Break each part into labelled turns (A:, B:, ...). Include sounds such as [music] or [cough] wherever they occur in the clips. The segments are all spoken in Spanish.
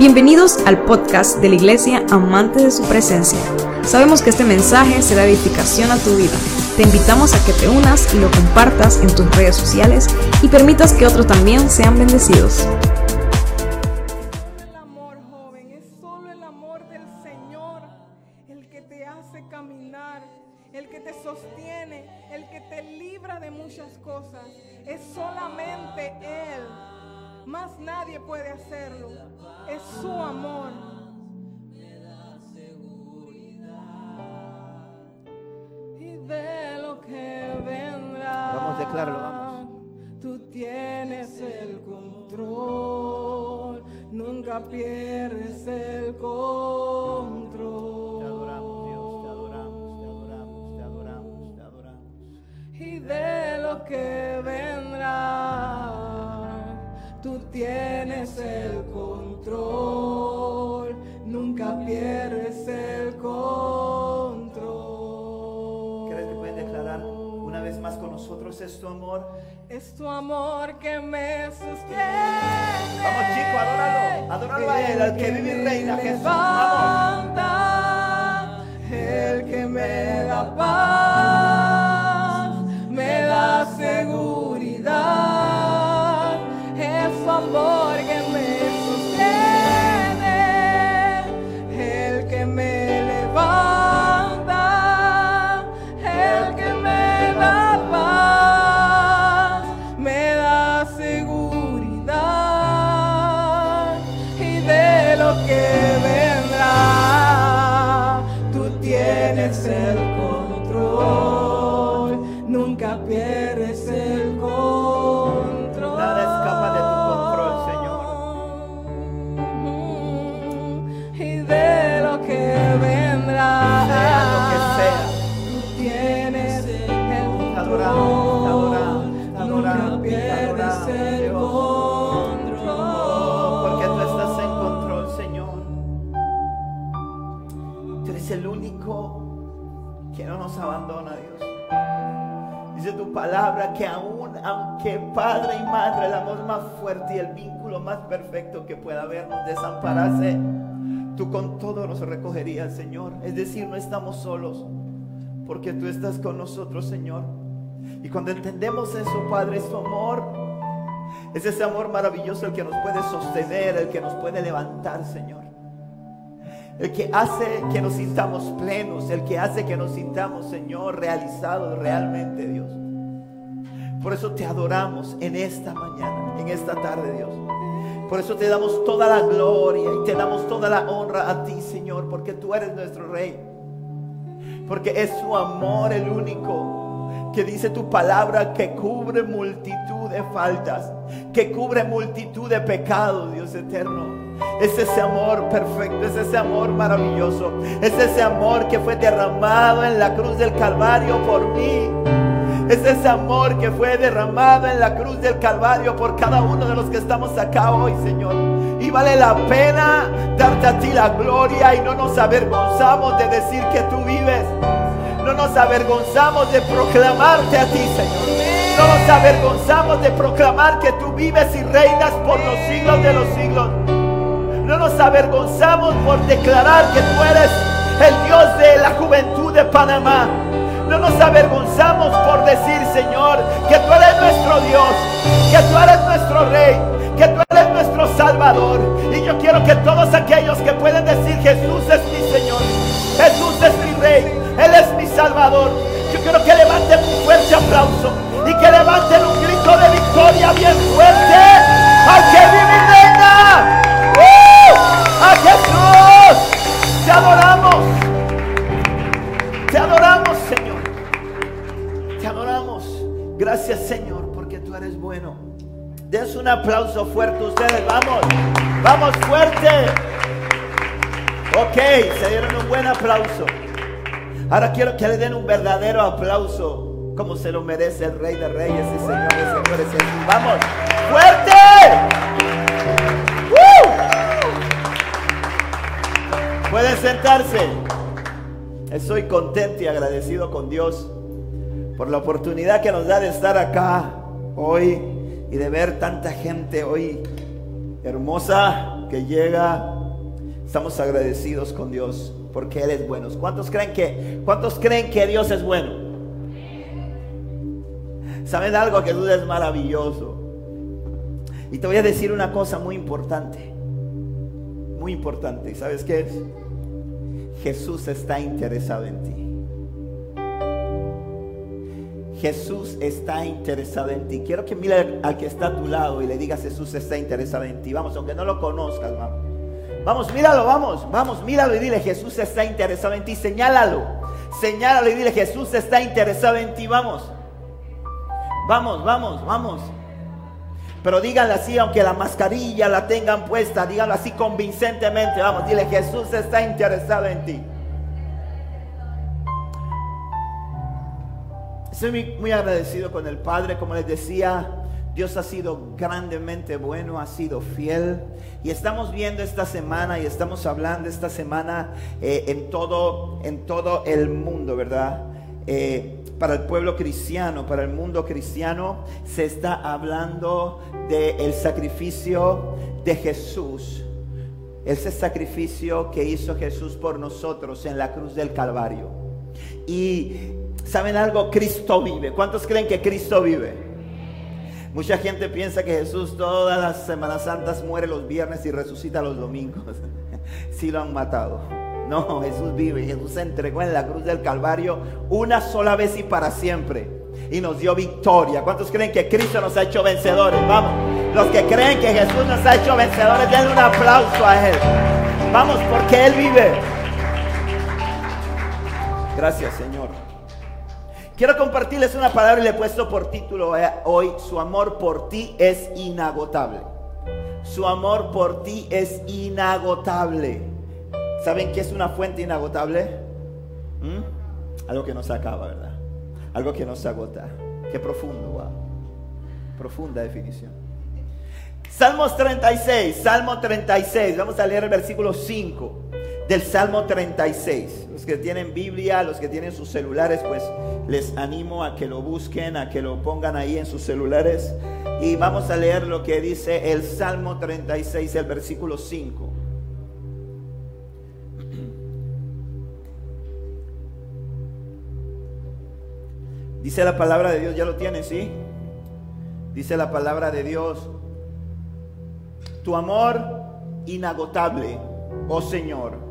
A: Bienvenidos al podcast de la Iglesia Amante de su Presencia. Sabemos que este mensaje será edificación a tu vida. Te invitamos a que te unas y lo compartas en tus redes sociales y permitas que otros también sean bendecidos.
B: Perfecto que pueda haber nos desamparase, tú con todo nos recogerías, Señor. Es decir, no estamos solos, porque tú estás con nosotros, Señor. Y cuando entendemos eso, Padre, es tu amor, es ese amor maravilloso el que nos puede sostener, el que nos puede levantar, Señor. El que hace que nos sintamos plenos, el que hace que nos sintamos, Señor, realizados realmente, Dios. Por eso te adoramos en esta mañana, en esta tarde, Dios. Por eso te damos toda la gloria y te damos toda la honra a ti, Señor, porque tú eres nuestro Rey. Porque es su amor el único que dice tu palabra que cubre multitud de faltas, que cubre multitud de pecados, Dios eterno. Es ese amor perfecto, es ese amor maravilloso, es ese amor que fue derramado en la cruz del Calvario por mí. Es ese amor que fue derramado en la cruz del Calvario por cada uno de los que estamos acá hoy, Señor. Y vale la pena darte a ti la gloria y no nos avergonzamos de decir que tú vives. No nos avergonzamos de proclamarte a ti, Señor. No nos avergonzamos de proclamar que tú vives y reinas por los siglos de los siglos. No nos avergonzamos por declarar que tú eres el Dios de la juventud de Panamá. No nos avergonzamos por decir, Señor, que tú eres nuestro Dios, que tú eres nuestro Rey, que tú eres nuestro Salvador. Y yo quiero que todos aquellos que pueden decir, Jesús es mi Señor, Jesús es mi Rey, Él es mi Salvador. Yo quiero que levanten un fuerte aplauso y que levanten un grito de victoria bien fuerte al que vive y reina. ¡Uh! ¡A Jesús! ¡Te adoramos! Gracias, Señor, porque tú eres bueno. Des un aplauso fuerte ustedes. Vamos. Vamos fuerte. Ok, se dieron un buen aplauso. Ahora quiero que le den un verdadero aplauso, como se lo merece el Rey de Reyes y Señores, Señores. Vamos. Fuerte. Pueden sentarse. Estoy contento y agradecido con Dios por la oportunidad que nos da de estar acá hoy y de ver tanta gente hoy hermosa, que llega, estamos agradecidos con Dios porque Él es bueno. ¿Cuántos creen que, cuántos creen que Dios es bueno? ¿Saben algo? Jesús es maravilloso. Y te voy a decir una cosa muy importante. Muy importante. ¿Sabes qué es? Jesús está interesado en ti. Jesús está interesado en ti. Quiero que mire al que está a tu lado y le digas Jesús está interesado en ti. Vamos, aunque no lo conozcas, vamos. Vamos, míralo, vamos, vamos, míralo y dile Jesús está interesado en ti. Señálalo, señálalo y dile Jesús está interesado en ti. Vamos, vamos, vamos, vamos. Pero díganlo así, aunque la mascarilla la tengan puesta, díganlo así convincentemente. Vamos, dile Jesús está interesado en ti. Estoy muy, agradecido con el Padre, como les decía, Dios ha sido grandemente bueno, ha sido fiel. Y estamos viendo esta semana y estamos hablando esta semana eh, en, todo, en todo el mundo, ¿verdad? Eh, para el pueblo cristiano, para el mundo cristiano, se está hablando del sacrificio de Jesús. Ese sacrificio que hizo Jesús por nosotros en la cruz del Calvario. Y ¿Saben algo? Cristo vive. ¿Cuántos creen que Cristo vive? Mucha gente piensa que Jesús todas las Semanas Santas muere los viernes y resucita los domingos. [laughs] Si lo han matado. No, Jesús vive. Jesús se entregó en la cruz del Calvario una sola vez y para siempre. Y nos dio victoria. ¿Cuántos creen que Cristo nos ha hecho vencedores? Vamos. Los que creen que Jesús nos ha hecho vencedores, denle un aplauso a Él. Vamos, porque Él vive. Gracias, Señor. Quiero compartirles una palabra y le he puesto por título eh, hoy, su amor por ti es inagotable. Su amor por ti es inagotable. ¿Saben qué es una fuente inagotable? ¿Mm? Algo que no se acaba, ¿verdad? Algo que no se agota. Qué profundo, wow. Profunda definición. Salmos 36, Salmo 36. Vamos a leer el versículo 5 del Salmo 36. Los que tienen Biblia, los que tienen sus celulares, pues les animo a que lo busquen, a que lo pongan ahí en sus celulares. Y vamos a leer lo que dice el Salmo 36, el versículo 5. [clears throat] Dice la palabra de Dios, ya lo tienes, ¿sí? Dice la palabra de Dios, tu amor inagotable, oh Señor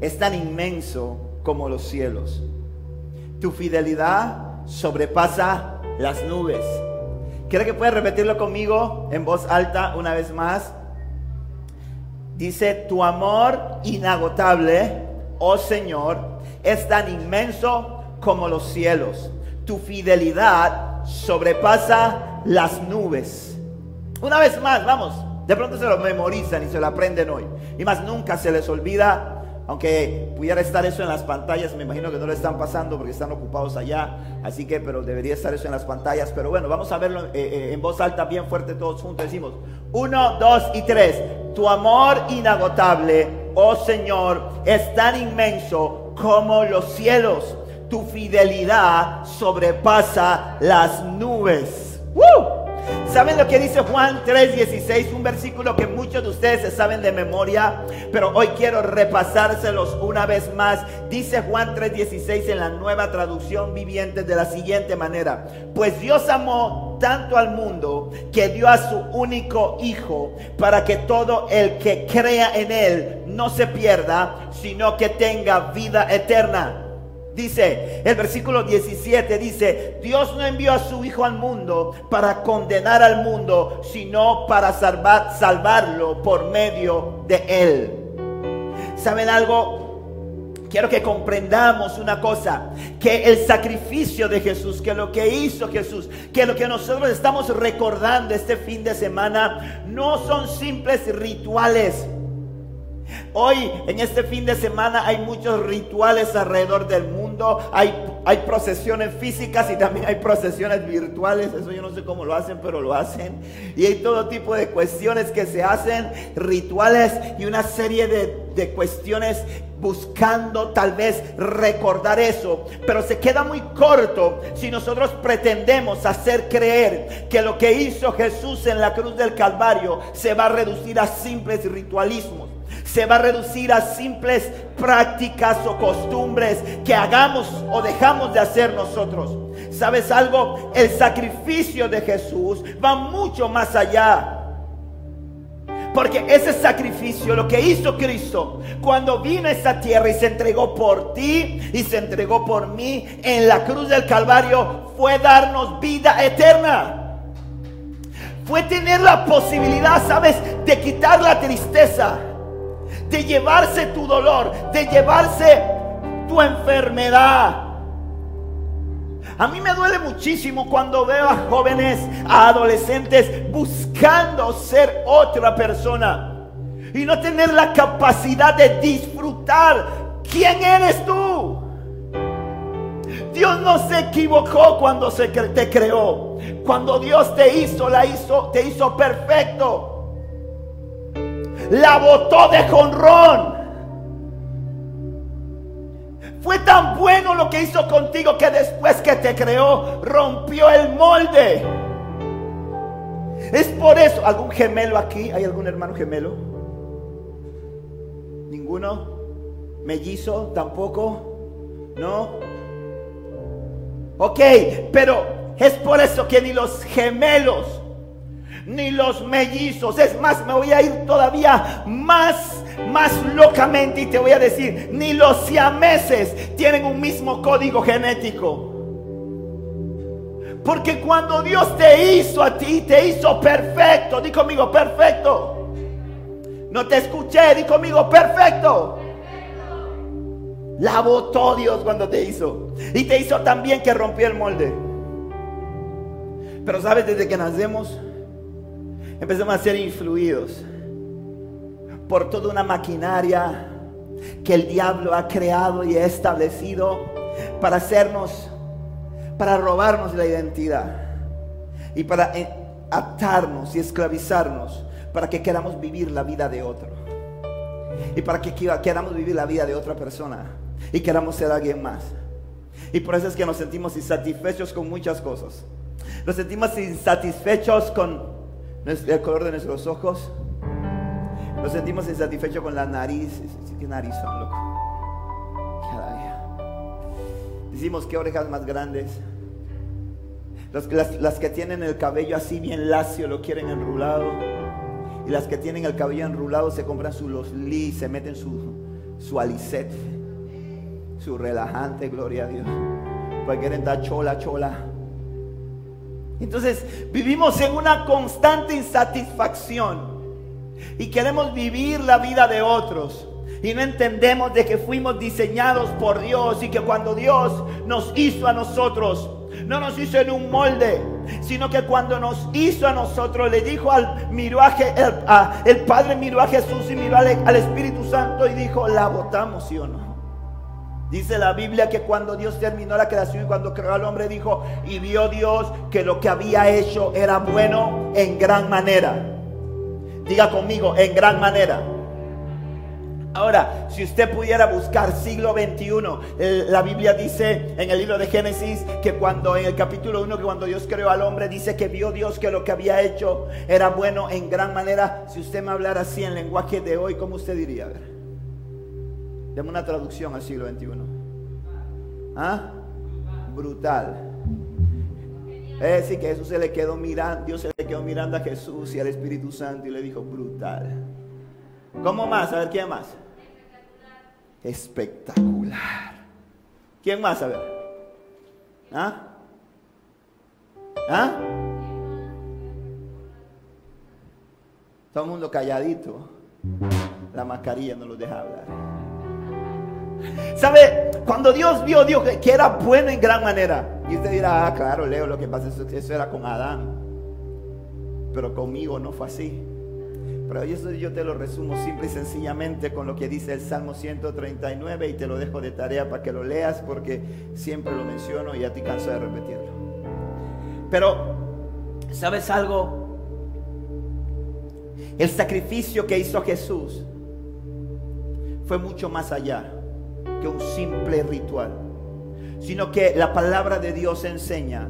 B: es tan inmenso como los cielos. Tu fidelidad sobrepasa las nubes. ¿Quiere que pueda repetirlo conmigo en voz alta una vez más? Dice, tu amor inagotable, oh Señor, es tan inmenso como los cielos. Tu fidelidad sobrepasa las nubes. Una vez más, vamos, de pronto se lo memorizan y se lo aprenden hoy. Y más nunca se les olvida aunque pudiera estar eso en las pantallas, me imagino que no lo están pasando porque están ocupados allá. Así que, pero debería estar eso en las pantallas. Pero bueno, vamos a verlo eh, eh, en voz alta, bien fuerte todos juntos. Decimos, uno, dos y tres. Tu amor inagotable, oh Señor, es tan inmenso como los cielos. Tu fidelidad sobrepasa las nubes. ¿Saben lo que dice Juan 3:16? Un versículo que muchos de ustedes se saben de memoria, pero hoy quiero repasárselos una vez más. Dice Juan 3:16 en la nueva traducción viviente de la siguiente manera. Pues Dios amó tanto al mundo que dio a su único Hijo para que todo el que crea en Él no se pierda, sino que tenga vida eterna. Dice el versículo 17, dice, Dios no envió a su Hijo al mundo para condenar al mundo, sino para salvar, salvarlo por medio de Él. ¿Saben algo? Quiero que comprendamos una cosa, que el sacrificio de Jesús, que lo que hizo Jesús, que lo que nosotros estamos recordando este fin de semana, no son simples rituales Hoy, en este fin de semana, hay muchos rituales alrededor del mundo. Hay, hay procesiones físicas y también hay procesiones virtuales. Eso yo no sé cómo lo hacen, pero lo hacen. Y hay todo tipo de cuestiones que se hacen, rituales y una serie de, de cuestiones buscando tal vez recordar eso, pero se queda muy corto si nosotros pretendemos hacer creer que lo que hizo Jesús en la cruz del Calvario se va a reducir a simples ritualismos se va a reducir a simples prácticas o costumbres que hagamos o dejamos de hacer nosotros. ¿Sabes algo? El sacrificio de Jesús va mucho más allá. Porque ese sacrificio, lo que hizo Cristo, cuando vino a esta tierra y se entregó por ti y se entregó por mí en la cruz del Calvario, fue darnos vida eterna. Fue tener la posibilidad, ¿sabes?, de quitar la tristeza de llevarse tu dolor, de llevarse tu enfermedad. A mí me duele muchísimo cuando veo a jóvenes, a adolescentes buscando ser otra persona y no tener la capacidad de disfrutar quién eres tú. Dios no se equivocó cuando se te creó. Cuando Dios te hizo, la hizo, te hizo perfecto la botó de jonrón. Fue tan bueno lo que hizo contigo que después que te creó rompió el molde. Es por eso, ¿algún gemelo aquí? ¿Hay algún hermano gemelo? ¿Ninguno? ¿Mellizo? ¿Tampoco? ¿No? Ok, pero es por eso que ni los gemelos ni los mellizos. Es más, me voy a ir todavía más, más locamente y te voy a decir, ni los siameses tienen un mismo código genético. Porque cuando Dios te hizo a ti, te hizo perfecto. Di conmigo, perfecto. No te escuché, di conmigo, perfecto. La votó Dios cuando te hizo. Y te hizo también que rompió el molde. Pero sabes, desde que nacemos, empezamos a ser influidos por toda una maquinaria que el diablo ha creado y ha establecido para hacernos, para robarnos la identidad y para eh, atarnos y esclavizarnos para que queramos vivir la vida de otro y para que queramos vivir la vida de otra persona y queramos ser alguien más. Y por eso es que nos sentimos insatisfechos con muchas cosas. Nos sentimos insatisfechos con el color de nuestros ojos. Nos sentimos insatisfechos con la nariz. ¿Qué nariz son, loco? Decimos que orejas más grandes. las, que tienen el cabello así bien lacio lo quieren enrulado. Y las que tienen el cabello enrulado se compran su los li, se meten su, su alicet, su relajante, gloria a Dios. Porque quieren dar chola, chola. Entonces vivimos en una constante insatisfacción y queremos vivir la vida de otros. Y no entendemos de que fuimos diseñados por Dios y que cuando Dios nos hizo a nosotros, no nos hizo en un molde, sino que cuando nos hizo a nosotros, le dijo al miruaje, el, Padre miró a Jesús y miró al, Espíritu Santo y dijo, la votamos, ¿sí o no? Dice la Biblia que cuando Dios terminó la creación y cuando creó al hombre dijo, y vio Dios que lo que había hecho era bueno en gran manera. Diga conmigo, en gran manera. Ahora, si usted pudiera buscar siglo XXI, la Biblia dice en el libro de Génesis que cuando en el capítulo 1, que cuando Dios creó al hombre, dice que vio Dios que lo que había hecho era bueno en gran manera. Si usted me hablara así en lenguaje de hoy, ¿cómo usted diría? Deme una traducción al siglo XXI. ¿Ah? Brutal. Es decir, que Jesús se le quedó mirando, Dios se le quedó mirando a Jesús y al Espíritu Santo y le dijo, brutal. ¿Cómo más? A ver, ¿quién más? Espectacular. ¿Quién más? A ver. ¿Ah? ¿Ah? Todo el mundo calladito. La mascarilla no lo deja hablar. ¿Sabe? Cuando Dios vio, Dios que era bueno en gran manera. Y usted dirá, ah, claro, Leo, lo que pasa es eso era con Adán. Pero conmigo no fue así. Pero eso yo te lo resumo simple y sencillamente con lo que dice el Salmo 139 y te lo dejo de tarea para que lo leas porque siempre lo menciono y a ti canso de repetirlo. Pero, ¿sabes algo? El sacrificio que hizo Jesús fue mucho más allá que un simple ritual, sino que la palabra de Dios enseña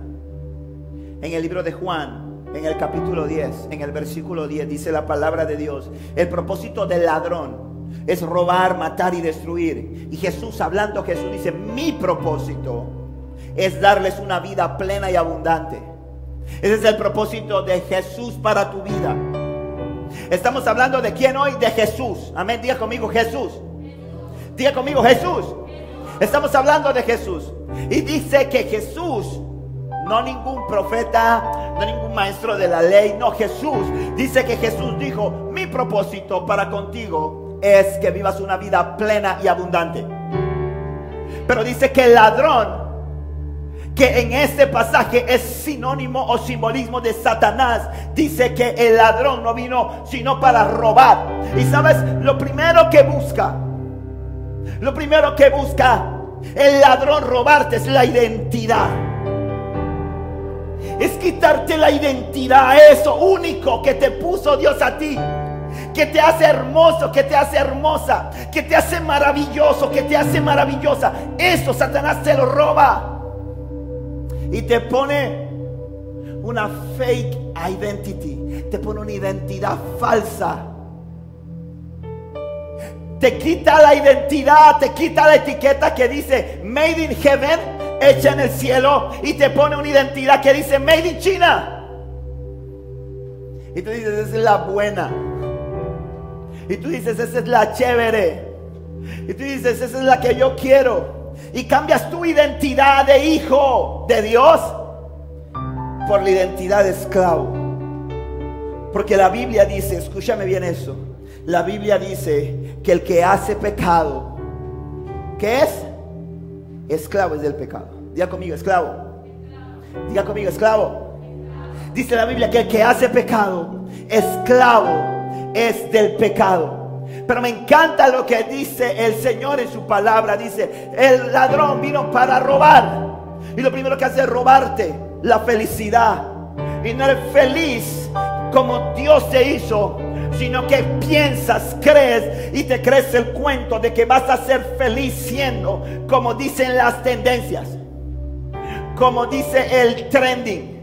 B: en el libro de Juan, en el capítulo 10, en el versículo 10, dice la palabra de Dios, el propósito del ladrón es robar, matar y destruir. Y Jesús, hablando Jesús, dice, mi propósito es darles una vida plena y abundante. Ese es el propósito de Jesús para tu vida. Estamos hablando de quién hoy? De Jesús. Amén. Diga conmigo Jesús. Diga conmigo Jesús. Estamos hablando de Jesús. Y dice que Jesús, no ningún profeta, no ningún maestro de la ley, no Jesús. Dice que Jesús dijo, mi propósito para contigo es que vivas una vida plena y abundante. Pero dice que el ladrón que en este pasaje es sinónimo o simbolismo de Satanás. Dice que el ladrón no vino sino para robar. Y sabes, lo primero que busca, lo primero que busca el ladrón robarte es la identidad. Es quitarte la identidad, eso único que te puso Dios a ti que te hace hermoso, que te hace hermosa, que te hace maravilloso, que te hace maravillosa. Eso Satanás se lo roba y te pone una fake identity, te pone una identidad falsa. Te quita la identidad, te quita la etiqueta que dice Made in Heaven, hecha en el cielo, y te pone una identidad que dice Made in China. Y tú dices, esa es la buena. Y tú dices, esa es la chévere. Y tú dices, esa es la que yo quiero y cambias tu identidad de hijo de Dios por la identidad de esclavo. Porque la Biblia dice, escúchame bien eso, la Biblia dice que el que hace pecado, ¿qué es? Esclavo es del pecado. Diga conmigo, esclavo. Diga conmigo, esclavo. Dice la Biblia que el que hace pecado, esclavo es del pecado. Pero me encanta lo que dice el Señor en su palabra. Dice, el ladrón vino para robar. Y lo primero que hace es robarte la felicidad. Y no eres feliz como Dios te hizo, sino que piensas, crees y te crees el cuento de que vas a ser feliz siendo como dicen las tendencias, como dice el trending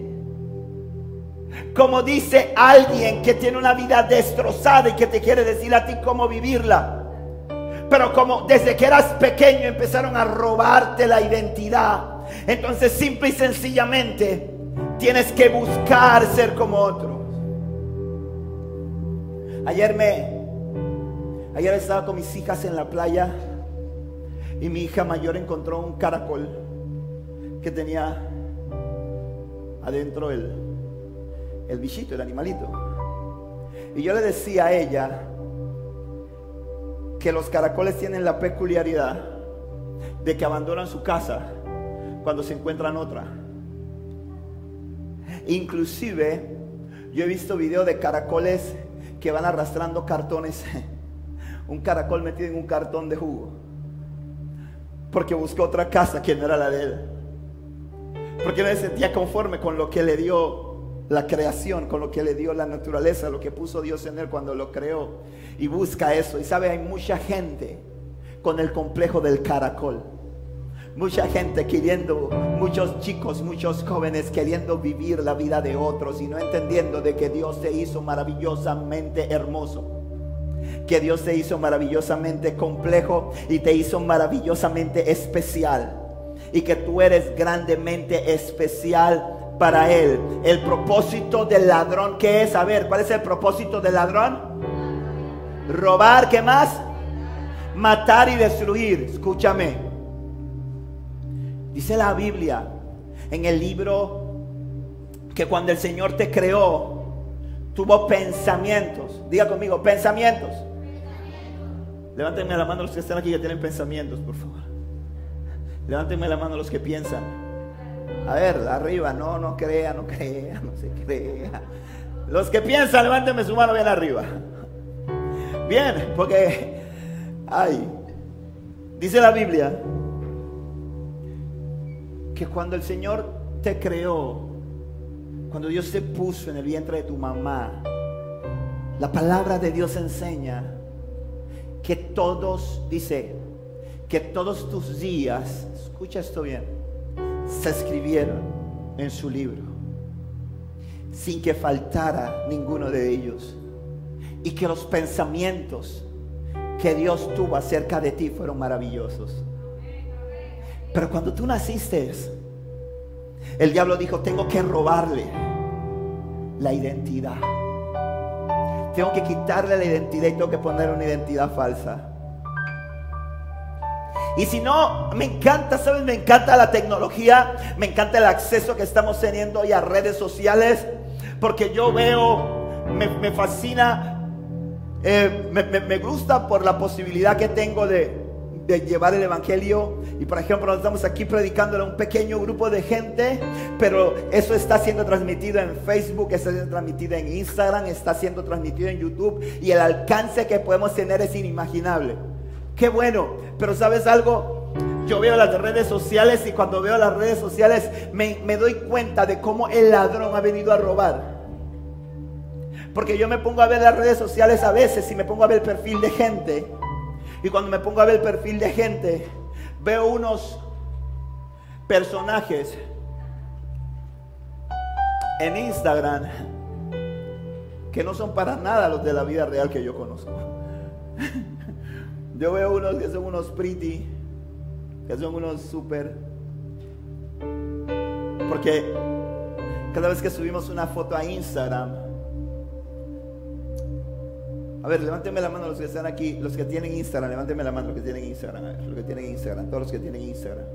B: como dice alguien que tiene una vida destrozada y que te quiere decir a ti cómo vivirla. Pero como desde que eras pequeño empezaron a robarte la identidad. Entonces simple y sencillamente tienes que buscar ser como otros. Ayer me ayer estaba con mis hijas en la playa y mi hija mayor encontró un caracol que tenía adentro el el bichito, el animalito. Y yo le decía a ella que los caracoles tienen la peculiaridad de que abandonan su casa cuando se encuentran otra. Inclusive, yo he visto videos de caracoles que van arrastrando cartones. [laughs] Un caracol metido en un cartón de jugo. Porque buscó otra casa que no era la de él. Porque no se sentía conforme con lo que le dio la creación, con lo que le dio la naturaleza, lo que puso Dios en él cuando lo creó. Y busca eso. Y sabe, hay mucha gente con el complejo del caracol. Mucha gente queriendo, muchos chicos, muchos jóvenes queriendo vivir la vida de otros y no entendiendo de que Dios se hizo maravillosamente hermoso. Que Dios se hizo maravillosamente complejo y te hizo maravillosamente especial. Y que tú eres grandemente especial para él. El propósito del ladrón, ¿qué es? A ver, ¿cuál es el propósito del ladrón? Robar, ¿qué más? Matar y destruir. Escúchame. Dice la Biblia en el libro que cuando el Señor te creó, tuvo pensamientos. Diga conmigo, pensamientos. Levántenme la mano los que están aquí que tienen pensamientos, por favor. Levántenme la mano los que piensan. A ver, arriba, no, no crea, no crea, no se crea. Los que piensan, levántenme su mano bien arriba. Bien, porque, ay, dice la Biblia que cuando el Señor te creó, cuando Dios te puso en el vientre de tu mamá, la palabra de Dios enseña que todos, dice, que todos tus días, escucha esto bien, se escribieron en su libro, sin que faltara ninguno de ellos. Y que los pensamientos que Dios tuvo acerca de ti fueron maravillosos. Pero cuando tú naciste, el diablo dijo, tengo que robarle la identidad. Tengo que quitarle la identidad y tengo que poner una identidad falsa. Y si no, me encanta, ¿sabes? Me encanta la tecnología, me encanta el acceso que estamos teniendo hoy a redes sociales, porque yo veo, me, fascina, eh, me gusta por la posibilidad que tengo de, de llevar el Evangelio. Y por ejemplo, estamos aquí predicándole a un pequeño grupo de gente, pero eso está siendo transmitido en Facebook, está siendo transmitido en Instagram, está siendo transmitido en YouTube y el alcance que podemos tener es inimaginable. Qué bueno, pero ¿sabes algo? Yo veo las redes sociales y cuando veo las redes sociales me, me doy cuenta de cómo el ladrón ha venido a robar. Porque yo me pongo a ver las redes sociales a veces y me pongo a ver el perfil de gente y cuando me pongo a ver el perfil de gente, veo unos personajes en Instagram que no son para nada los de la vida real que yo conozco. Yo veo unos que son unos pretty, que son unos super. Porque cada vez que subimos una foto a Instagram, a ver, levánteme la mano los que están aquí, los que tienen Instagram, levánteme la mano los que tienen Instagram, a ver, los que tienen Instagram, todos los que tienen Instagram.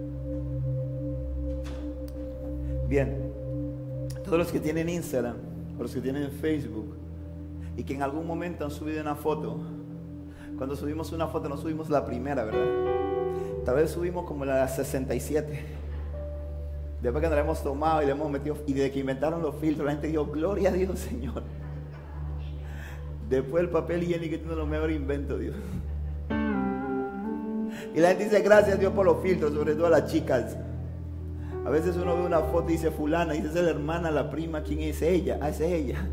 B: Bien, todos los que tienen Instagram, los que tienen Facebook, y que en algún momento han subido una foto, cuando subimos una foto no subimos la primera, ¿verdad? Tal vez subimos como la 67. Después que la hemos tomado y le hemos metido, y desde que inventaron los filtros, la gente dijo, gloria a Dios, Señor. Después el papel higiénico de los mejores inventos, Dios. Y la gente dice gracias a Dios por los filtros, sobre todo a las chicas. A veces uno ve una foto y dice fulana, y dice es la hermana, la prima, ¿quién es ella? Ah, esa es ella.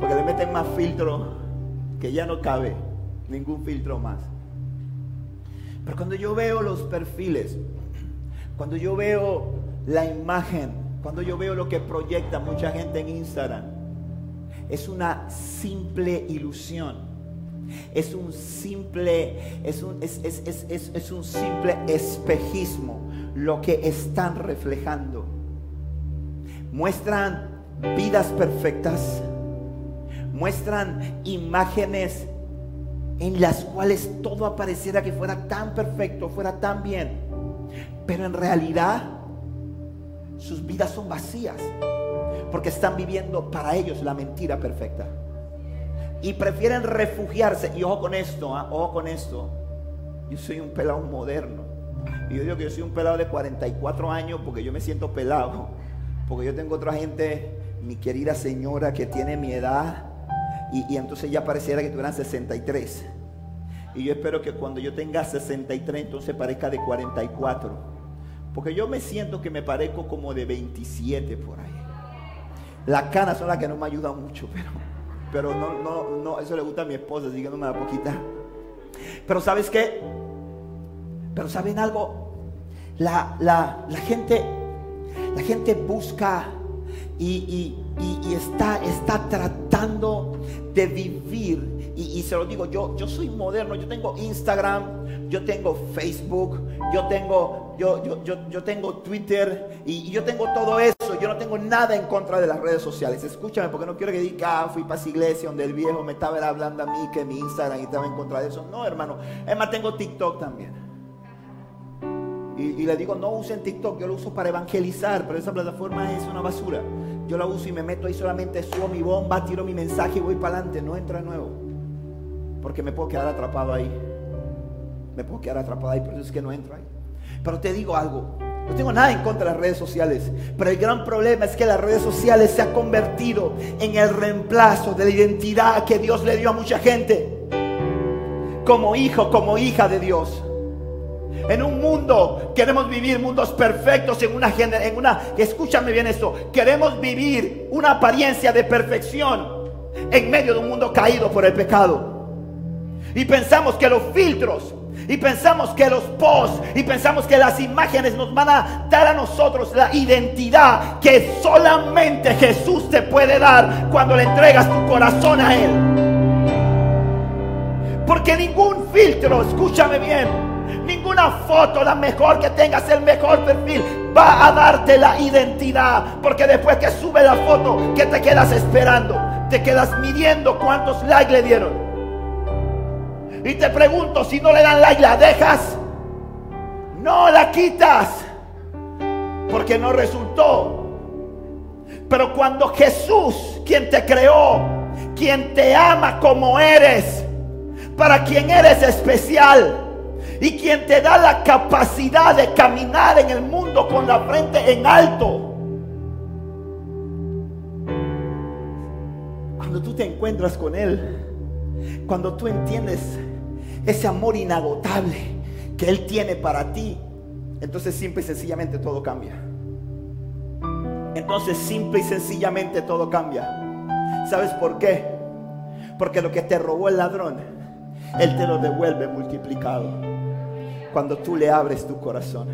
B: Porque le meten más filtro que ya no cabe, ningún filtro más. Pero cuando yo veo los perfiles, cuando yo veo la imagen, cuando yo veo lo que proyecta mucha gente en Instagram, es una simple ilusión. Es un simple, es un, es, un simple espejismo lo que están reflejando. Muestran vidas perfectas, muestran imágenes en las cuales todo apareciera que fuera tan perfecto, fuera tan bien, pero en realidad sus vidas son vacías porque están viviendo para ellos la mentira perfecta. Y prefieren refugiarse. Y ojo con esto, ¿ah? ojo con esto. Yo soy un pelado moderno. Y yo digo que yo soy un pelado de 44 años porque yo me siento pelado. Porque yo tengo otra gente, mi querida señora, que tiene mi edad. Y, entonces ya pareciera que tuvieran 63. Y yo espero que cuando yo tenga 63, entonces parezca de 44. Porque yo me siento que me parezco como de 27 por ahí. Las canas son las que no me ayudan mucho, pero, pero no, no, no, eso le gusta a mi esposa, así que no me da poquita. Pero ¿sabes qué? Pero ¿saben algo? La, gente, la gente busca y, está, está tratando de vivir. Y, se lo digo, yo, yo soy moderno, yo tengo Instagram, yo tengo Facebook, yo tengo, yo, yo, yo, tengo Twitter y, yo tengo todo eso. Yo no tengo nada en contra de las redes sociales. Escúchame, porque no quiero que diga, ah, fui para esa iglesia donde el viejo me estaba hablando a mí que mi Instagram estaba en contra de eso. No, hermano. Es más, tengo TikTok también. Y, le digo, no usen TikTok, yo lo uso para evangelizar, pero esa plataforma es una basura. Yo la uso y me meto ahí solamente, subo mi bomba, tiro mi mensaje y voy para adelante, no entro de nuevo. Porque me puedo quedar atrapado ahí. Me puedo quedar atrapado ahí, por es que no entro ahí. Pero te digo algo, no tengo nada en contra de las redes sociales, pero el gran problema es que las redes sociales se han convertido en el reemplazo de la identidad que Dios le dio a mucha gente. Como hijo, como hija de Dios. En un mundo queremos vivir mundos perfectos en una en una escúchame bien esto, queremos vivir una apariencia de perfección en medio de un mundo caído por el pecado. Y pensamos que los filtros, y pensamos que los posts, y pensamos que las imágenes nos van a dar a nosotros la identidad que solamente Jesús te puede dar cuando le entregas tu corazón a Él. Porque ningún filtro, escúchame bien, ninguna foto, la mejor que tengas, el mejor perfil, va a darte la identidad. Porque después que sube la foto, ¿qué te quedas esperando? Te quedas midiendo cuántos likes le dieron. Y te pregunto, si no le dan like, ¿la dejas? No, la quitas. Porque no resultó. Pero cuando Jesús, quien te creó, quien te ama como eres, para quien eres especial, y quien te da la capacidad de caminar en el mundo con la frente en alto. Cuando tú te encuentras con Él, cuando tú entiendes ese amor inagotable que Él tiene para ti, entonces simple y sencillamente todo cambia. Entonces simple y sencillamente todo cambia. ¿Sabes por qué? Porque lo que te robó el ladrón, Él te lo devuelve multiplicado. Cuando tú le abres tu corazón.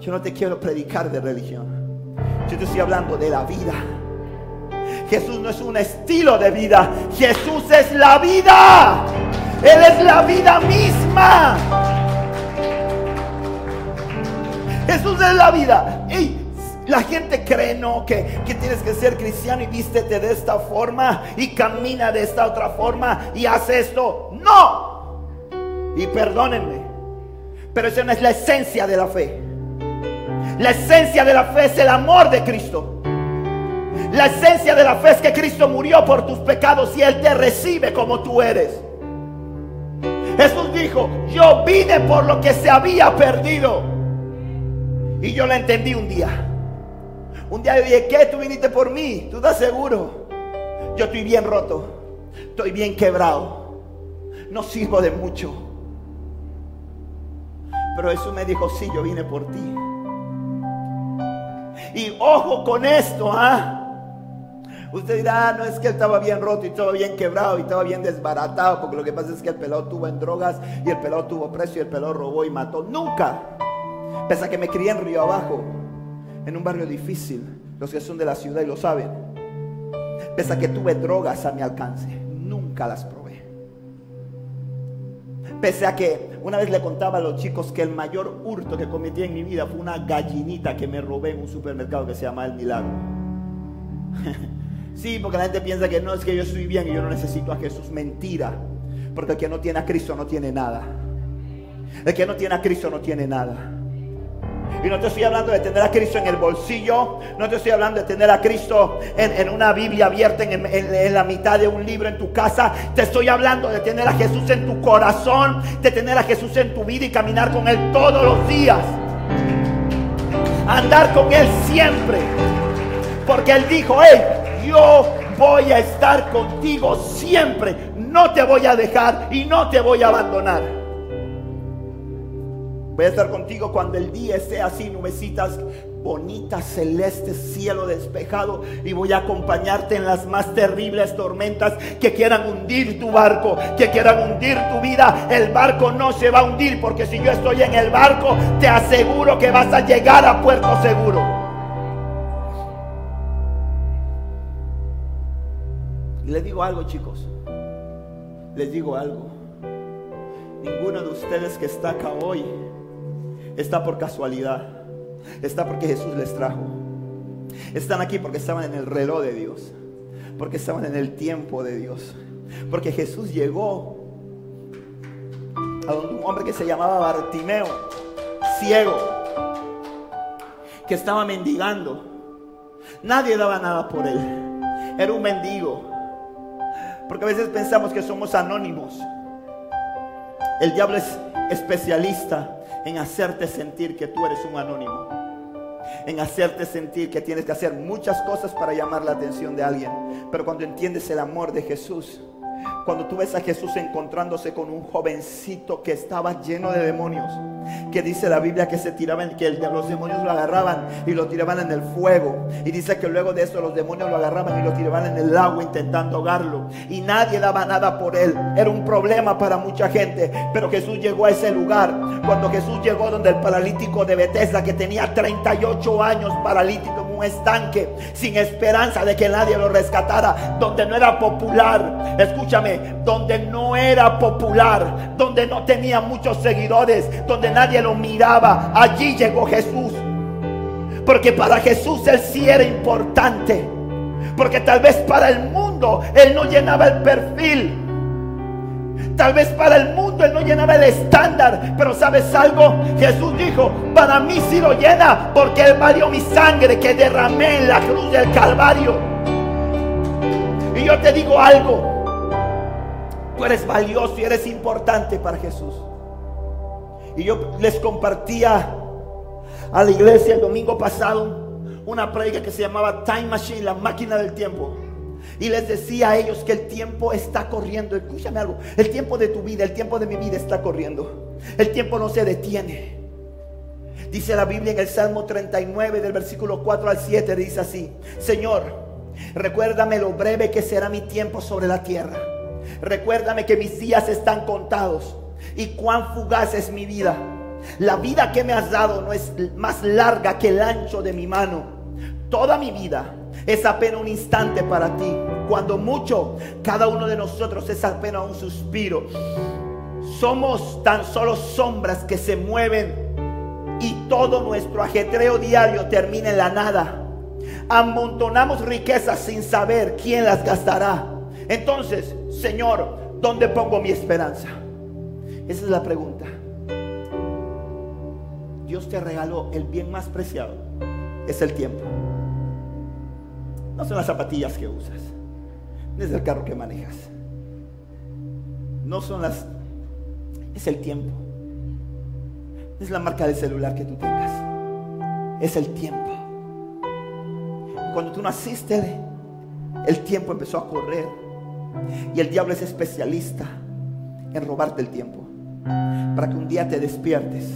B: Yo no te quiero predicar de religión. Yo te estoy hablando de la vida. Jesús no es un estilo de vida. Jesús es la vida. Él es la vida misma. Jesús es la vida. Y la gente cree no que, que tienes que ser cristiano y vístete de esta forma y camina de esta otra forma y hace esto. No. Y perdónenme. Pero esa no es la esencia de la fe. La esencia de la fe es el amor de Cristo. La esencia de la fe es que Cristo murió por tus pecados y Él te recibe como tú eres. Jesús dijo, yo vine por lo que se había perdido. Y yo lo entendí un día. Un día yo dije, ¿qué? Tú viniste por mí. ¿Tú estás seguro? Yo estoy bien roto. Estoy bien quebrado. No sirvo de mucho. Pero Jesús me dijo, sí, yo vine por ti. Y ojo con esto, ¿ah? Usted dirá, ah, no es que él estaba bien roto y estaba bien quebrado y estaba bien desbaratado, porque lo que pasa es que el pelado tuvo en drogas y el pelado tuvo preso y el pelado robó y mató. Nunca. Pese a que me crié en Río Abajo, en un barrio difícil, los que son de la ciudad y lo saben. Pese a que tuve drogas a mi alcance, nunca las probé. Pese a que una vez le contaba a los chicos que el mayor hurto que cometí en mi vida fue una gallinita que me robé en un supermercado que se llama El Milagro. [laughs] Sí, porque la gente piensa que no es que yo estoy bien y yo no necesito a Jesús. Mentira. Porque el que no tiene a Cristo no tiene nada. El que no tiene a Cristo no tiene nada. Y no te estoy hablando de tener a Cristo en el bolsillo. No te estoy hablando de tener a Cristo en, una Biblia abierta en, en, la mitad de un libro en tu casa. Te estoy hablando de tener a Jesús en tu corazón. De tener a Jesús en tu vida y caminar con Él todos los días. Andar con Él siempre. Porque Él dijo, hey, yo voy a estar contigo siempre. No te voy a dejar y no te voy a abandonar. Voy a estar contigo cuando el día esté así, nubecitas bonitas, celestes, cielo despejado. Y voy a acompañarte en las más terribles tormentas que quieran hundir tu barco, que quieran hundir tu vida. El barco no se va a hundir porque si yo estoy en el barco, te aseguro que vas a llegar a puerto seguro. Y les digo algo, chicos. Les digo algo. Ninguno de ustedes que está acá hoy está por casualidad. Está porque Jesús les trajo. Están aquí porque estaban en el reloj de Dios. Porque estaban en el tiempo de Dios. Porque Jesús llegó a un hombre que se llamaba Bartimeo, ciego, que estaba mendigando. Nadie daba nada por él. Era un mendigo. Porque a veces pensamos que somos anónimos. El diablo es especialista en hacerte sentir que tú eres un anónimo. En hacerte sentir que tienes que hacer muchas cosas para llamar la atención de alguien. Pero cuando entiendes el amor de Jesús, Cuando tú ves a Jesús encontrándose con un jovencito que estaba lleno de demonios, que dice la Biblia que se tiraban, que los demonios lo agarraban y lo tiraban en el fuego. Y dice que luego de eso los demonios lo agarraban y lo tiraban en el agua intentando ahogarlo. Y nadie daba nada por él. Era un problema para mucha gente. Pero Jesús llegó a ese lugar. Cuando Jesús llegó donde el paralítico de Bethesda, que tenía 38 años paralítico un estanque, sin esperanza de que nadie lo rescatara, donde no era popular. Escúchame, donde no era popular, donde no tenía muchos seguidores, donde nadie lo miraba. Allí llegó Jesús. Porque para Jesús él sí era importante. Porque tal vez para el mundo él no llenaba el perfil. Tal vez para el mundo él no llenaba el estándar. Pero sabes algo, Jesús dijo, para mí sí lo llena. Porque él valió mi sangre que derramé en la cruz del Calvario. Y yo te digo algo, Tú eres valioso y eres importante para Jesús. Y yo les compartía a la iglesia el domingo pasado una predica que se llamaba Time Machine, la máquina del tiempo. Y les decía a ellos que el tiempo está corriendo. Escúchame algo. El tiempo de tu vida, el tiempo de mi vida está corriendo. El tiempo no se detiene. Dice la Biblia en el Salmo 39 del versículo 4 al 7. Dice así. Señor, recuérdame lo breve que será mi tiempo sobre la tierra Recuérdame que mis días están contados y cuán fugaz es mi vida. La vida que me has dado no es más larga que el ancho de mi mano. Toda mi vida es apenas un instante para ti. Cuando mucho, cada uno de nosotros es apenas un suspiro. Somos tan solo sombras que se mueven y todo nuestro ajetreo diario termina en la nada. Amontonamos riquezas sin saber quién las gastará. Entonces, Señor, ¿dónde pongo mi esperanza? Esa es la pregunta. Dios te regaló el bien más preciado. Es el tiempo. No son las zapatillas que usas. No es el carro que manejas. No son las... Es el tiempo. No es la marca del celular que tú tengas. Es el tiempo. Cuando tú naciste, el tiempo empezó a correr y el diablo es especialista en robarte el tiempo. Para que un día te despiertes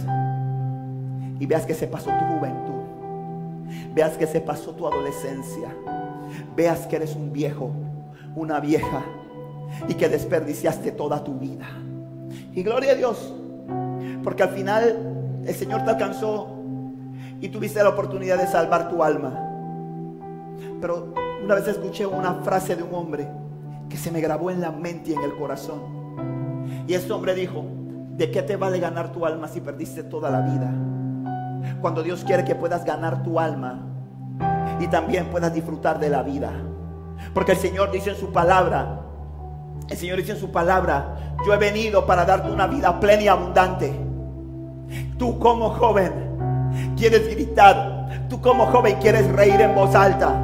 B: y veas que se pasó tu juventud. Veas que se pasó tu adolescencia. Veas que eres un viejo, una vieja y que desperdiciaste toda tu vida. Y gloria a Dios. Porque al final el Señor te alcanzó y tuviste la oportunidad de salvar tu alma. Pero una vez escuché una frase de un hombre que se me grabó en la mente y en el corazón. Y este hombre dijo, ¿de qué te vale ganar tu alma si perdiste toda la vida? Cuando Dios quiere que puedas ganar tu alma y también puedas disfrutar de la vida. Porque el Señor dice en su palabra, el Señor dice en su palabra, yo he venido para darte una vida plena y abundante. Tú como joven quieres gritar, tú como joven quieres reír en voz alta.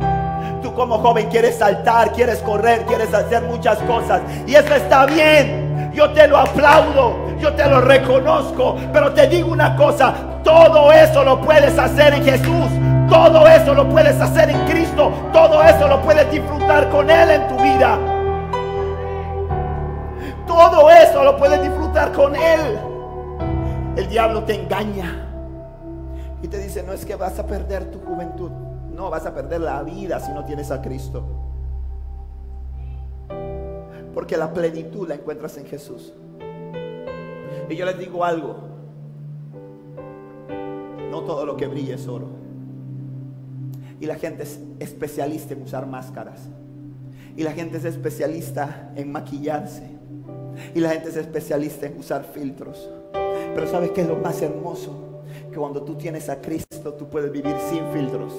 B: Tú como joven quieres saltar, quieres correr, quieres hacer muchas cosas. Y eso está bien. Yo te lo aplaudo, yo te lo reconozco. Pero te digo una cosa, todo eso lo puedes hacer en Jesús. Todo eso lo puedes hacer en Cristo. Todo eso lo puedes disfrutar con Él en tu vida. Todo eso lo puedes disfrutar con Él. El diablo te engaña y te dice, no es que vas a perder tu juventud. No, vas a perder la vida si no tienes a Cristo. Porque la plenitud la encuentras en Jesús. Y yo les digo algo. No todo lo que brilla es oro. Y la gente es especialista en usar máscaras. Y la gente es especialista en maquillarse. Y la gente es especialista en usar filtros. Pero ¿sabes qué es lo más hermoso? Que cuando tú tienes a Cristo, tú puedes vivir sin filtros.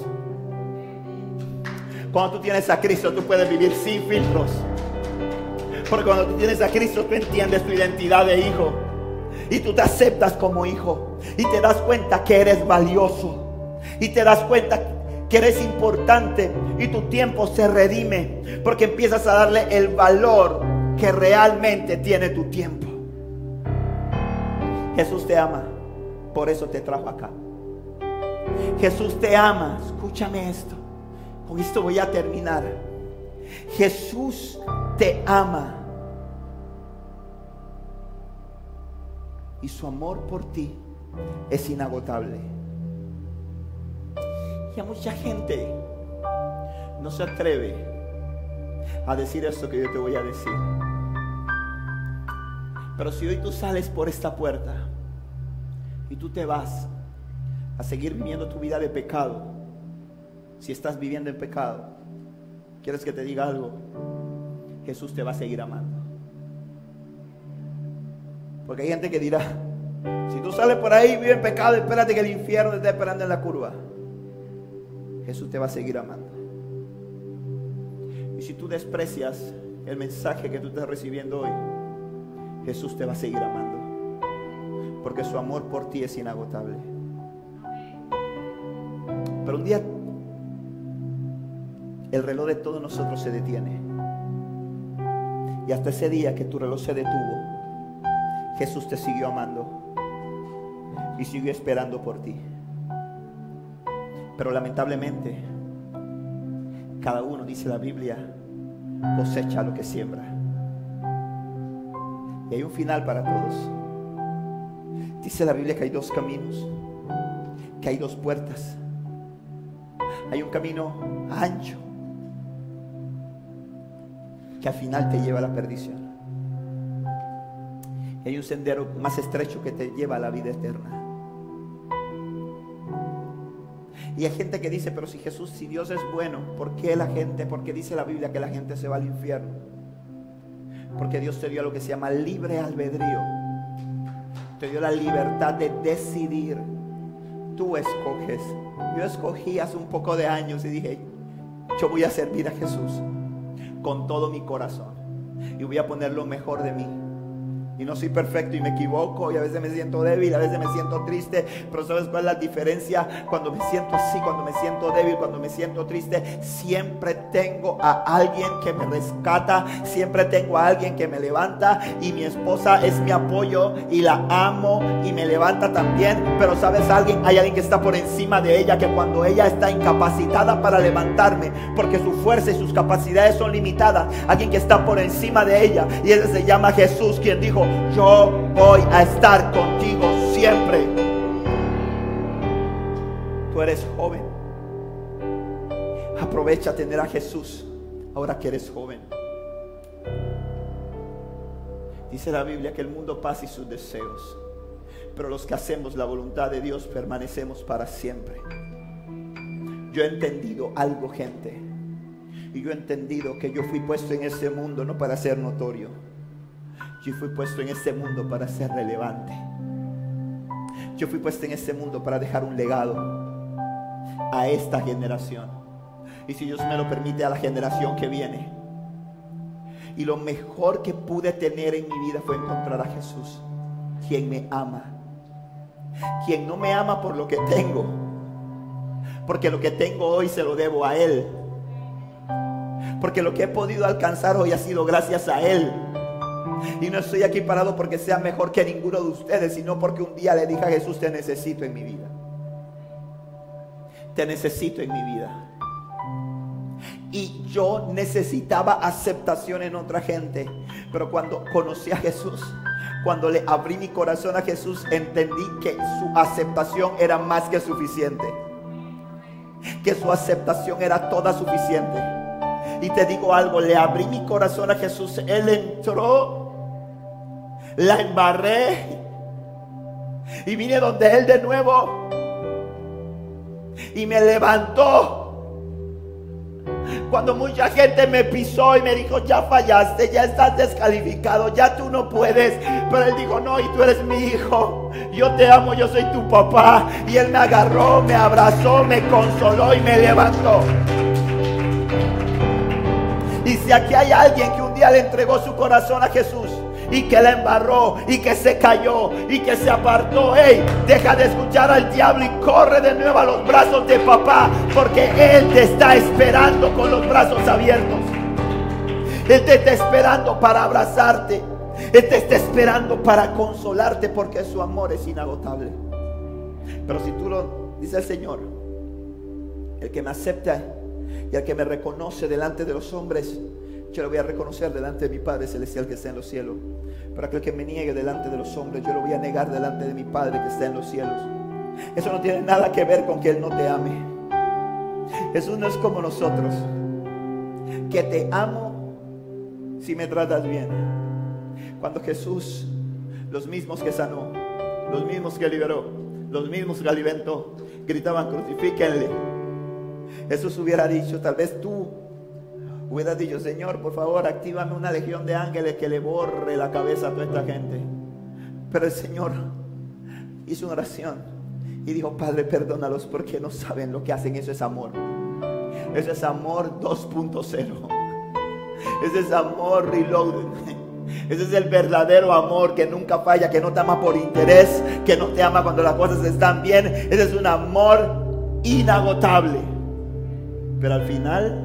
B: Cuando tú tienes a Cristo, tú puedes vivir sin filtros. Porque cuando tú tienes a Cristo, tú entiendes tu identidad de hijo. Y tú te aceptas como hijo. Y te das cuenta que eres valioso. Y te das cuenta que eres importante y tu tiempo se redime porque empiezas a darle el valor que realmente tiene tu tiempo. Jesús te ama, por eso te trajo acá. Jesús te ama, escúchame esto, con esto voy a terminar. Jesús te ama y su amor por ti es inagotable. Y a mucha gente no se atreve a decir esto que yo te voy a decir. Pero si hoy tú sales por esta puerta y tú te vas a seguir viviendo tu vida de pecado, si estás viviendo en pecado, ¿quieres que te diga algo? Jesús te va a seguir amando. Porque hay gente que dirá, si tú sales por ahí y vives en pecado, espérate que el infierno te esté esperando en la curva. Jesús te va a seguir amando. Y si tú desprecias el mensaje que tú estás recibiendo hoy, Jesús te va a seguir amando. Porque su amor por ti es inagotable. Pero un día el reloj de todos nosotros se detiene. Y hasta ese día que tu reloj se detuvo, Jesús te siguió amando y siguió esperando por ti. Pero lamentablemente, cada uno, dice la Biblia, cosecha lo que siembra. Y hay un final para todos. Dice la Biblia que hay dos caminos, que hay dos puertas. Hay un camino ancho que al final te lleva a la perdición. Y hay un sendero más estrecho que te lleva a la vida eterna. Y hay gente que dice, pero si Jesús, si Dios es bueno, ¿por qué la gente, por qué dice la Biblia que la gente se va al infierno? Porque Dios te dio lo que se llama libre albedrío. Te dio la libertad de decidir. Tú escoges. Yo escogí hace un poco de años y dije, yo voy a servir a Jesús con todo mi corazón. Y voy a poner lo mejor de mí. Y no soy perfecto y me equivoco y a veces me siento débil, a veces me siento triste. Pero ¿sabes cuál es la diferencia? Cuando me siento así, cuando me siento débil, cuando me siento triste, siempre tengo a alguien que me rescata, siempre tengo a alguien que me levanta y mi esposa es mi apoyo y la amo y me levanta también. Pero ¿sabes alguien? Hay alguien que está por encima de ella, que cuando ella está incapacitada para levantarme, porque su fuerza y sus capacidades son limitadas, alguien que está por encima de ella y ese se llama Jesús, quien dijo, yo voy a estar contigo siempre. Tú eres joven. Aprovecha tener a Jesús ahora que eres joven. Dice la Biblia que el mundo pasa y sus deseos, pero los que hacemos la voluntad de Dios permanecemos para siempre. Yo he entendido algo, gente. Y yo he entendido que yo fui puesto en este mundo no para ser notorio yo fui puesto en este mundo para ser relevante. Yo fui puesto en este mundo para dejar un legado a esta generación. Y si Dios me lo permite, a la generación que viene. Y lo mejor que pude tener en mi vida fue encontrar a Jesús, quien me ama. Quien no me ama por lo que tengo. Porque lo que tengo hoy se lo debo a Él. Porque lo que he podido alcanzar hoy ha sido gracias a Él. Y no estoy aquí parado porque sea mejor que ninguno de ustedes, sino porque un día le dije a Jesús, te necesito en mi vida. Te necesito en mi vida. Y yo necesitaba aceptación en otra gente. Pero cuando conocí a Jesús, cuando le abrí mi corazón a Jesús, entendí que su aceptación era más que suficiente. Que su aceptación era toda suficiente. Y te digo algo, le abrí mi corazón a Jesús. Él entró la embarré y vine donde Él de nuevo y me levantó. Cuando mucha gente me pisó y me dijo, ya fallaste, ya estás descalificado, ya tú no puedes. Pero él dijo, no, y tú eres mi hijo. Yo te amo, yo soy tu papá. Y él me agarró, me abrazó, me consoló y me levantó. Y si aquí hay alguien que un día le entregó su corazón a Jesús, y que la embarró y que se cayó y que se apartó. Hey, deja de escuchar al diablo y corre de nuevo a los brazos de papá porque Él te está esperando con los brazos abiertos. Él te está esperando para abrazarte. Él te está esperando para consolarte porque su amor es inagotable. Pero si tú lo dice el Señor, el que me acepta y el que me reconoce delante de los hombres, yo lo voy a reconocer delante de mi Padre Celestial que está en los cielos. Pero aquel que me niegue delante de los hombres, yo lo voy a negar delante de mi Padre que está en los cielos. Eso no tiene nada que ver con que Él no te ame. Jesús no es como nosotros. Que te amo si me tratas bien. Cuando Jesús, los mismos que sanó, los mismos que liberó, los mismos que alimentó, gritaban, crucifíquenle. Jesús hubiera dicho, tal vez tú hubieras dicho, Señor, por favor, actívame una legión de ángeles que le borre la cabeza a toda esta gente. Pero el Señor hizo una oración y dijo, Padre, perdónalos porque no saben lo que hacen. Eso es amor. Eso es amor 2.0. Ese es amor reloaded. Ese es el verdadero amor que nunca falla, que no te ama por interés, que no te ama cuando las cosas están bien. Ese es un amor inagotable. Pero al final,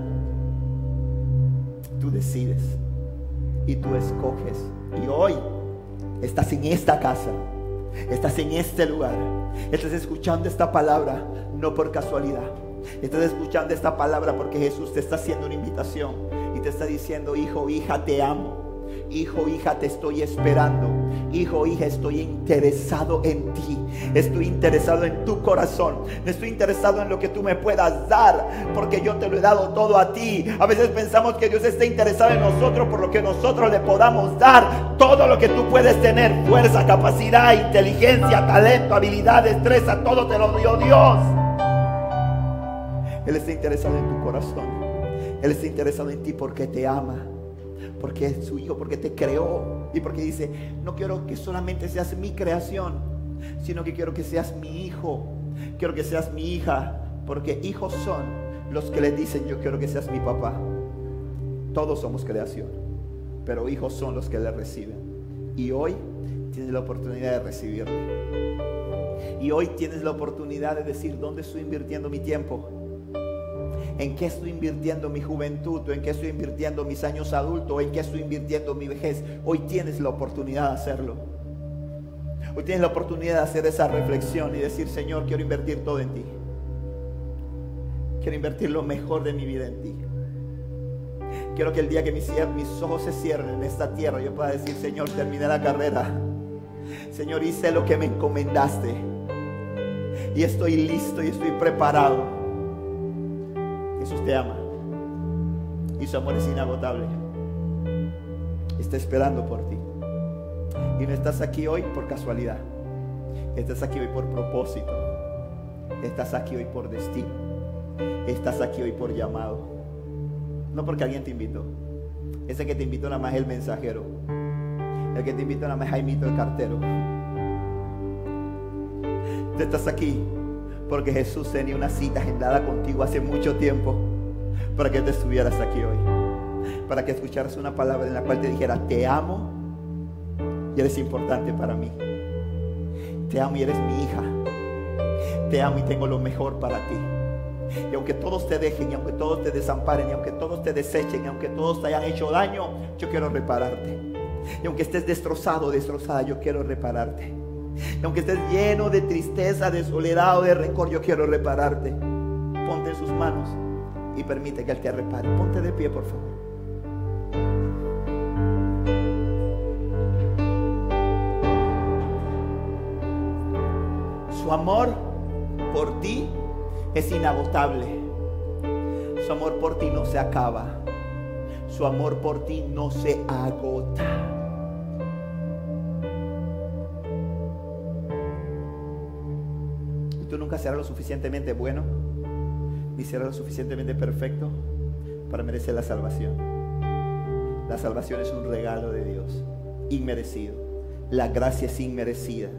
B: tú decides y tú escoges. Y hoy estás en esta casa, estás en este lugar, estás escuchando esta palabra, no por casualidad. Estás escuchando esta palabra porque Jesús te está haciendo una invitación y te está diciendo, hijo, hija, te amo. Hijo, hija, te estoy esperando. Hijo, hija, estoy interesado en ti. Estoy interesado en tu corazón. Estoy interesado en lo que tú me puedas dar. Porque yo te lo he dado todo a ti. A veces pensamos que Dios está interesado en nosotros por lo que nosotros le podamos dar. Todo lo que tú puedes tener. Fuerza, capacidad, inteligencia, talento, habilidad, destreza. Todo te lo dio Dios. Él está interesado en tu corazón. Él está interesado en ti porque te ama porque es su hijo, porque te creó y porque dice, no quiero que solamente seas mi creación, sino que quiero que seas mi hijo, quiero que seas mi hija, porque hijos son los que le dicen, yo quiero que seas mi papá. Todos somos creación, pero hijos son los que le reciben. Y hoy tienes la oportunidad de recibirle. Y hoy tienes la oportunidad de decir, ¿dónde estoy invirtiendo mi tiempo? En qué estoy invirtiendo mi juventud, o en qué estoy invirtiendo mis años adultos, o en qué estoy invirtiendo mi vejez. Hoy tienes la oportunidad de hacerlo. Hoy tienes la oportunidad de hacer esa reflexión y decir, Señor, quiero invertir todo en ti. Quiero invertir lo mejor de mi vida en ti. Quiero que el día que mis, mis ojos se cierren en esta tierra, yo pueda decir, Señor, terminé la carrera. Señor, hice lo que me encomendaste. Y estoy listo y estoy preparado Jesús te ama y su amor es inagotable. Está esperando por ti. Y no estás aquí hoy por casualidad. Estás aquí hoy por propósito. Estás aquí hoy por destino. Estás aquí hoy por llamado. No porque alguien te invitó. Ese que te invitó nada más es el mensajero. El que te invitó nada más es Jaimito el cartero. Tú estás aquí porque Jesús tenía una cita agendada contigo hace mucho tiempo para que te estuvieras aquí hoy. Para que escucharas una palabra en la cual te dijera, te amo y eres importante para mí. Te amo y eres mi hija. Te amo y tengo lo mejor para ti. Y aunque todos te dejen, y aunque todos te desamparen, y aunque todos te desechen, y aunque todos te hayan hecho daño, yo quiero repararte. Y aunque estés destrozado, destrozada, yo quiero repararte. Y aunque estés lleno de tristeza, de soledad o de rencor, yo quiero repararte. Ponte en sus manos y permite que Él te repare. Ponte de pie, por favor. Su amor por ti es inagotable. Su amor por ti no se acaba. Su amor por ti no se agota. Nunca serás lo suficientemente bueno ni serás lo suficientemente perfecto para merecer la salvación. La salvación es un regalo de Dios, inmerecido. La gracia es inmerecida.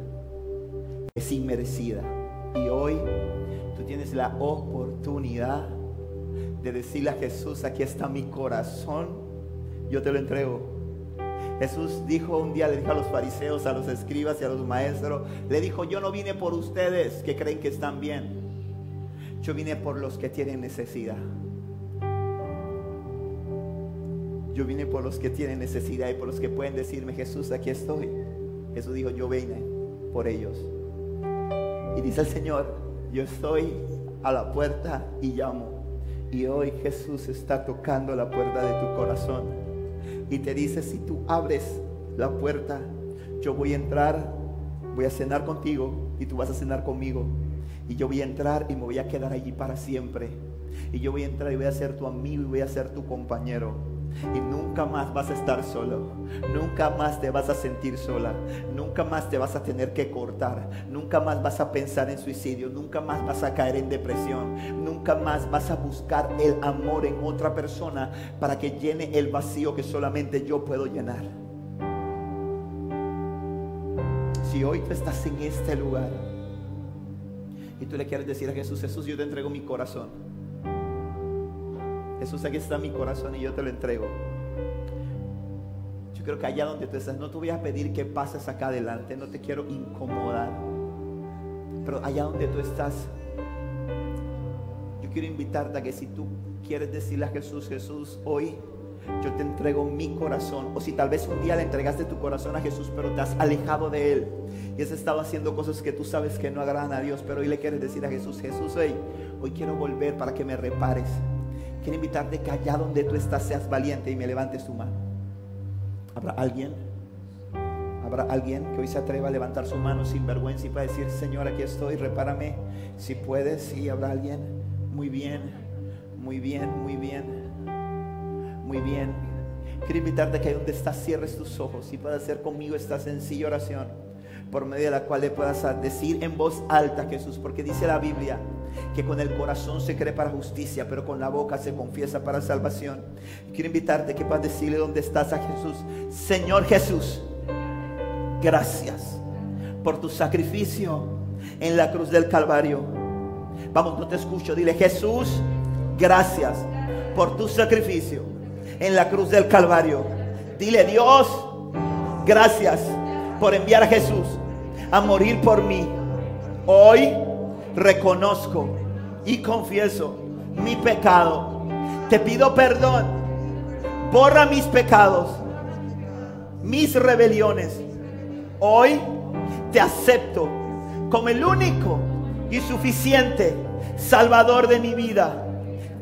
B: Es inmerecida. Y hoy tú tienes la oportunidad de decirle a Jesús, aquí está mi corazón, yo te lo entrego. Jesús dijo un día, le dijo a los fariseos, a los escribas y a los maestros, le dijo, yo no vine por ustedes que creen que están bien. Yo vine por los que tienen necesidad. Yo vine por los que tienen necesidad y por los que pueden decirme, Jesús, aquí estoy. Jesús dijo, yo vine por ellos. Y dice el Señor, yo estoy a la puerta y llamo. Y hoy Jesús está tocando la puerta de tu corazón y te dice, si tú abres la puerta, yo voy a entrar, voy a cenar contigo y tú vas a cenar conmigo. Y yo voy a entrar y me voy a quedar allí para siempre. Y yo voy a entrar y voy a ser tu amigo y voy a ser tu compañero. Y nunca más vas a estar solo. Nunca más te vas a sentir sola. Nunca más te vas a tener que cortar. Nunca más vas a pensar en suicidio. Nunca más vas a caer en depresión. Nunca más vas a buscar el amor en otra persona para que llene el vacío que solamente yo puedo llenar. Si hoy tú estás en este lugar y tú le quieres decir a Jesús, Jesús, yo te entrego mi corazón. Jesús, aquí está mi corazón y yo te lo entrego. Yo creo que allá donde tú estás, no te voy a pedir que pases acá adelante, no te quiero incomodar. Pero allá donde tú estás, yo quiero invitarte a que si tú quieres decirle a Jesús, Jesús, hoy yo te entrego mi corazón. O si tal vez un día le entregaste tu corazón a Jesús, pero te has alejado de Él y has estado haciendo cosas que tú sabes que no agradan a Dios, pero hoy le quieres decir a Jesús, Jesús, hoy, hoy quiero volver para que me repares. Quiero invitarte que allá donde tú estás seas valiente y me levantes tu mano. ¿Habrá alguien? ¿Habrá alguien que hoy se atreva a levantar su mano sin vergüenza y para decir, Señor, aquí estoy, repárame si puedes? Sí, habrá alguien. Muy bien, muy bien, muy bien, muy bien. Quiero invitarte a que ahí donde estás cierres tus ojos y puedas hacer conmigo esta sencilla oración por medio de la cual le puedas decir en voz alta Jesús, porque dice la Biblia que con el corazón se cree para justicia, pero con la boca se confiesa para salvación. Quiero invitarte que puedas decirle dónde estás a Jesús, Señor Jesús, gracias por tu sacrificio en la cruz del Calvario. Vamos, no te escucho, dile Jesús, gracias por tu sacrificio en la cruz del Calvario. Dile Dios, gracias por enviar a Jesús a morir por mí. Hoy reconozco y confieso mi pecado. Te pido perdón. Borra mis pecados, mis rebeliones. Hoy te acepto como el único y suficiente Salvador de mi vida.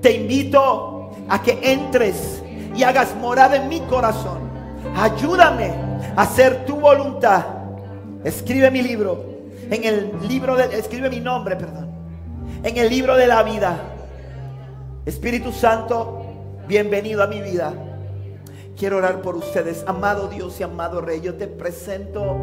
B: Te invito a que entres y hagas morada en mi corazón. Ayúdame a hacer tu voluntad. Escribe mi libro. En el libro de, escribe mi nombre, perdón. En el libro de la vida. Espíritu Santo, bienvenido a mi vida. Quiero orar por ustedes, amado Dios y amado Rey. Yo te presento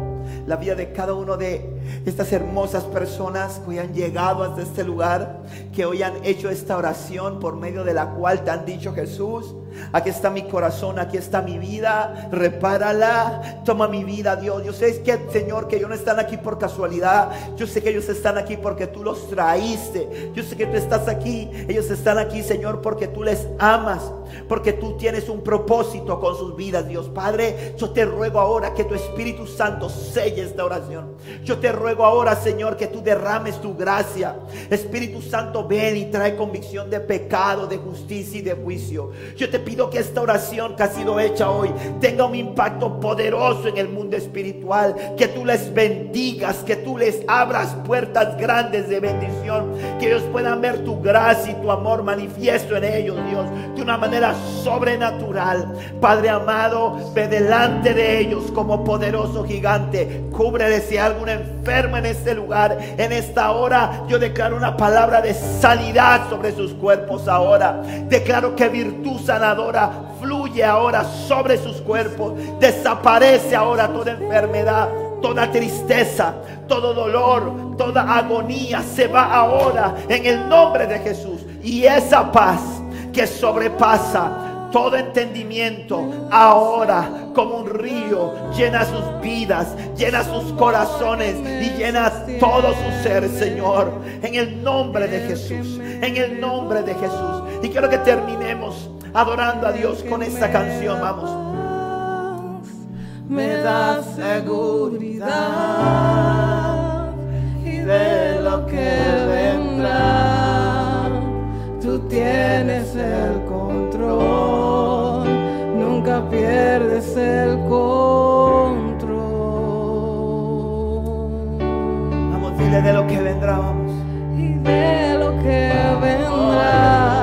B: la vida de cada uno de estas hermosas personas que hoy han llegado hasta este lugar, que hoy han hecho esta oración por medio de la cual te han dicho Jesús, aquí está mi corazón, aquí está mi vida, repárala, toma mi vida, Dios. Yo sé que, Señor, que ellos no están aquí por casualidad, yo sé que ellos están aquí porque tú los traíste, yo sé que tú estás aquí, ellos están aquí, Señor, porque tú les amas, porque tú tienes un propósito con sus vidas, Dios Padre. Yo te ruego ahora que tu Espíritu Santo selle esta oración. Yo te ruego ahora, Señor, que tú derrames tu gracia. Espíritu Santo, ven y trae convicción de pecado, de justicia y de juicio. Yo te pido que esta oración que ha sido hecha hoy tenga un impacto poderoso en el mundo espiritual. Que tú les bendigas, que tú les abras puertas grandes de bendición. Que ellos puedan ver tu gracia y tu amor manifiesto en ellos, Dios, de una manera sobrenatural. Padre amado, ve delante de ellos como poderoso gigante. Cúbrele si hay algún enfermo en este lugar. En esta hora yo declaro una palabra de sanidad sobre sus cuerpos ahora. Declaro que virtud fluye ahora sobre sus cuerpos. Desaparece ahora toda enfermedad toda tristeza, todo dolor, toda agonía se va ahora en el nombre de Jesús. Y esa paz que sobrepasa todo entendimiento ahora como un río llena sus vidas, llena sus corazones y llena todo su ser, Señor, en el nombre de Jesús, en el nombre de Jesús. Y quiero que terminemos adorando a Dios con esta canción, vamos.
C: Me da seguridad y de lo que vendrá, tú tienes el control, nunca pierdes el control.
B: Vamos, dile de lo que vendrá, vamos.
C: Y de lo que vendrá,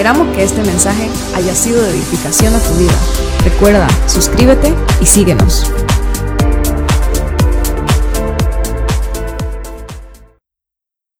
D: Esperamos que este mensaje haya sido de edificación a tu vida. Recuerda, suscríbete y síguenos.